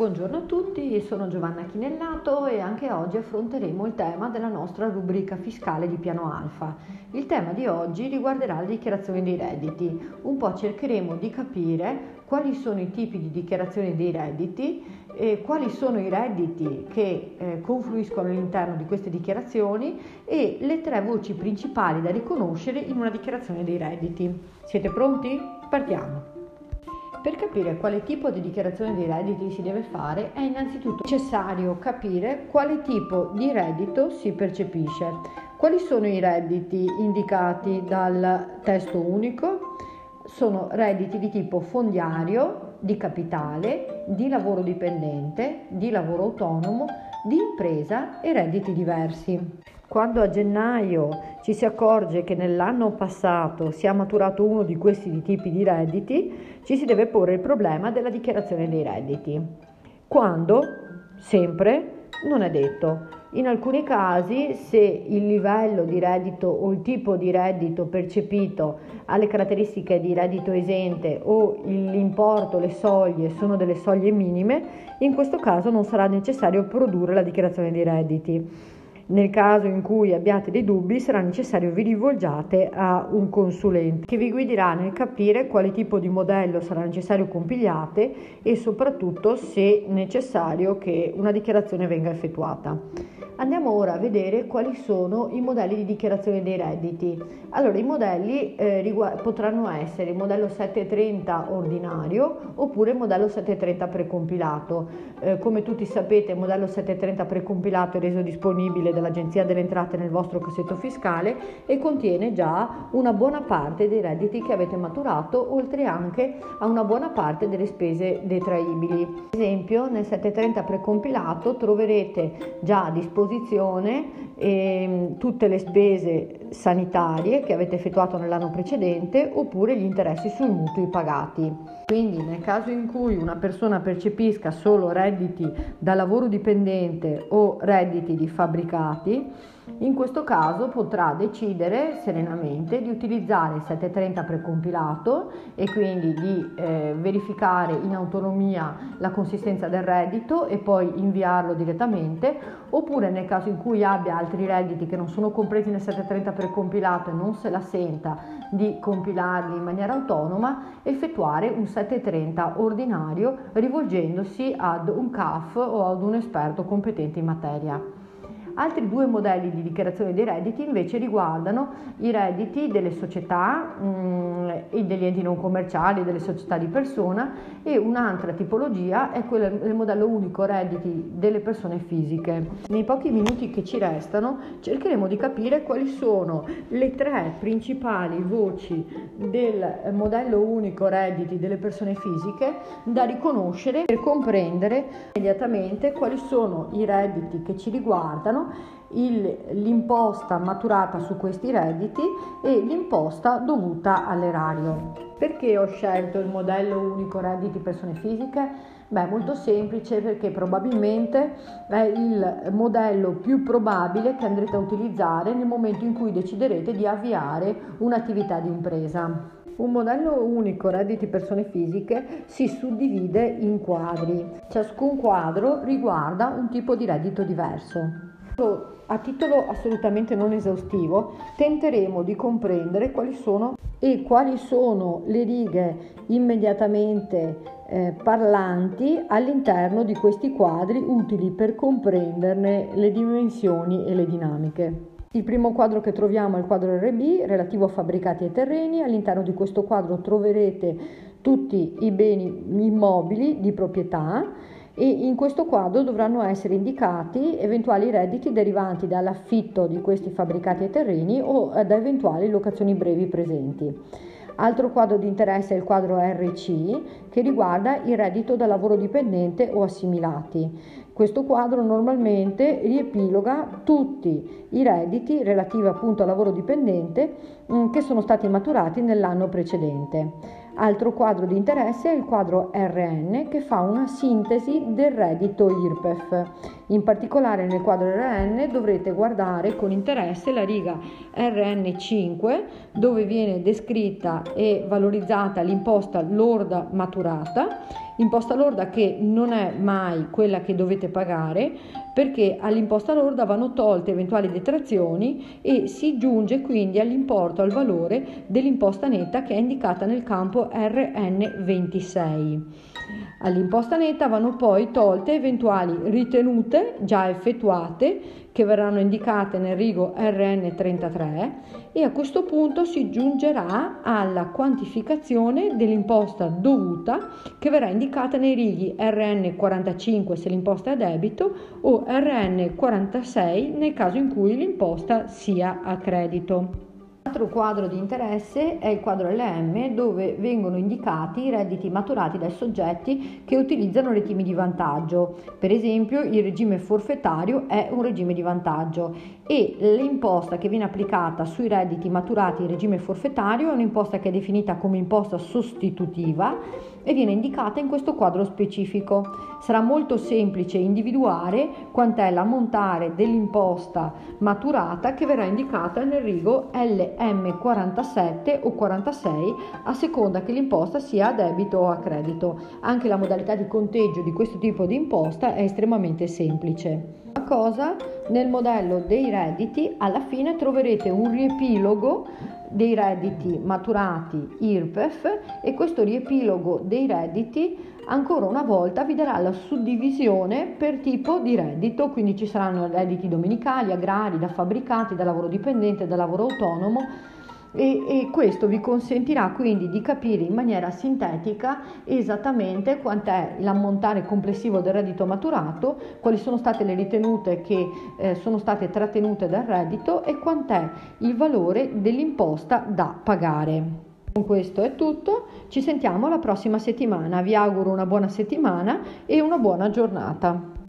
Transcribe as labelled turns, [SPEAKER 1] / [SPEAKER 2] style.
[SPEAKER 1] Buongiorno a tutti, sono Giovanna Chinellato e anche oggi affronteremo il tema della nostra rubrica fiscale di piano alfa. Il tema di oggi riguarderà la dichiarazione dei redditi. Un po' cercheremo di capire quali sono i tipi di dichiarazione dei redditi, e quali sono i redditi che eh, confluiscono all'interno di queste dichiarazioni e le tre voci principali da riconoscere in una dichiarazione dei redditi. Siete pronti? Partiamo! Per capire quale tipo di dichiarazione dei redditi si deve fare è innanzitutto necessario capire quale tipo di reddito si percepisce. Quali sono i redditi indicati dal testo unico? Sono redditi di tipo fondiario, di capitale, di lavoro dipendente, di lavoro autonomo, di impresa e redditi diversi. Quando a gennaio ci si accorge che nell'anno passato si è maturato uno di questi tipi di redditi, ci si deve porre il problema della dichiarazione dei redditi. Quando? Sempre? Non è detto. In alcuni casi, se il livello di reddito o il tipo di reddito percepito ha le caratteristiche di reddito esente o l'importo, le soglie sono delle soglie minime, in questo caso non sarà necessario produrre la dichiarazione dei redditi. Nel caso in cui abbiate dei dubbi sarà necessario vi rivolgiate a un consulente che vi guiderà nel capire quale tipo di modello sarà necessario compiliate e soprattutto se necessario che una dichiarazione venga effettuata. Andiamo ora a vedere quali sono i modelli di dichiarazione dei redditi. Allora, i modelli eh, rigu- potranno essere il modello 730 ordinario oppure il modello 730 precompilato. Eh, come tutti sapete, il modello 730 precompilato è reso disponibile dall'Agenzia delle Entrate nel vostro cassetto fiscale e contiene già una buona parte dei redditi che avete maturato, oltre anche a una buona parte delle spese detraibili. Ad esempio, nel 730 precompilato troverete già a disposizione disposizione eh, tutte le spese sanitarie che avete effettuato nell'anno precedente oppure gli interessi sui mutui pagati. Quindi nel caso in cui una persona percepisca solo redditi da lavoro dipendente o redditi di fabbricati, in questo caso potrà decidere serenamente di utilizzare il 730 precompilato e quindi di eh, verificare in autonomia la consistenza del reddito e poi inviarlo direttamente, oppure nel caso in cui abbia altri redditi che non sono compresi nel 730 precompilato e non se la senta di compilarli in maniera autonoma, effettuare un 730 ordinario rivolgendosi ad un CAF o ad un esperto competente in materia. Altri due modelli di dichiarazione dei redditi invece riguardano i redditi delle società mh, mm, e degli enti non commerciali, delle società di persona e un'altra tipologia è quella del modello unico redditi delle persone fisiche. Nei pochi minuti che ci restano cercheremo di capire quali sono le tre principali voci del modello unico redditi delle persone fisiche da riconoscere per comprendere immediatamente quali sono i redditi che ci riguardano il, l'imposta maturata su questi redditi e l'imposta dovuta all'erario. Perché ho scelto il modello unico redditi persone fisiche? Beh, molto semplice perché probabilmente è il modello più probabile che andrete a utilizzare nel momento in cui deciderete di avviare un'attività di impresa. Un modello unico redditi persone fisiche si suddivide in quadri. Ciascun quadro riguarda un tipo di reddito diverso. A titolo assolutamente non esaustivo, tenteremo di comprendere quali sono e quali sono le righe immediatamente eh, parlanti all'interno di questi quadri utili per comprenderne le dimensioni e le dinamiche. Il primo quadro che troviamo è il quadro RB relativo a fabbricati e terreni. All'interno di questo quadro troverete tutti i beni immobili di proprietà e in questo quadro dovranno essere indicati eventuali redditi derivanti dall'affitto di questi fabbricati e terreni o da eventuali locazioni brevi presenti. Altro quadro di interesse è il quadro RC che riguarda il reddito da lavoro dipendente o assimilati. Questo quadro normalmente riepiloga tutti i redditi relativi appunto al lavoro dipendente mm, che sono stati maturati nell'anno precedente. Altro quadro di interesse è il quadro RN che fa una sintesi del reddito IRPEF. In particolare nel quadro RN dovrete guardare con interesse la riga RN5 dove viene descritta e valorizzata l'imposta lorda maturata, imposta lorda che non è mai quella che dovete pagare perché all'imposta lorda vanno tolte eventuali detrazioni e si giunge quindi all'importo, al valore dell'imposta netta che è indicata nel campo RN26. All'imposta netta vanno poi tolte eventuali ritenute già effettuate che verranno indicate nel rigo RN33 e a questo punto si giungerà alla quantificazione dell'imposta dovuta che verrà indicata nei righi RN45 se l'imposta è a debito o RN46 nel caso in cui l'imposta sia a credito. L'altro quadro di interesse è il quadro LM dove vengono indicati i redditi maturati dai soggetti che utilizzano regimi di vantaggio. Per esempio il regime forfettario è un regime di vantaggio e l'imposta che viene applicata sui redditi maturati in regime forfettario è un'imposta che è definita come imposta sostitutiva e viene indicata in questo quadro specifico. Sarà molto semplice individuare quant'è l'ammontare dell'imposta maturata che verrà indicata nel rigo LM47 o 46 a seconda che l'imposta sia a debito o a credito. Anche la modalità di conteggio di questo tipo di imposta è estremamente semplice. La cosa nel modello dei redditi alla fine troverete un riepilogo dei redditi maturati IRPEF e questo riepilogo dei redditi ancora una volta vi darà la suddivisione per tipo di reddito, quindi ci saranno redditi domenicali, agrari, da fabbricati, da lavoro dipendente, da lavoro autonomo e, e, questo vi consentirà quindi di capire in maniera sintetica esattamente quant'è l'ammontare complessivo del reddito maturato, quali sono state le ritenute che eh, sono state trattenute dal reddito e quant'è il valore dell'imposta da pagare. Con questo è tutto, ci sentiamo la prossima settimana, vi auguro una buona settimana e una buona giornata.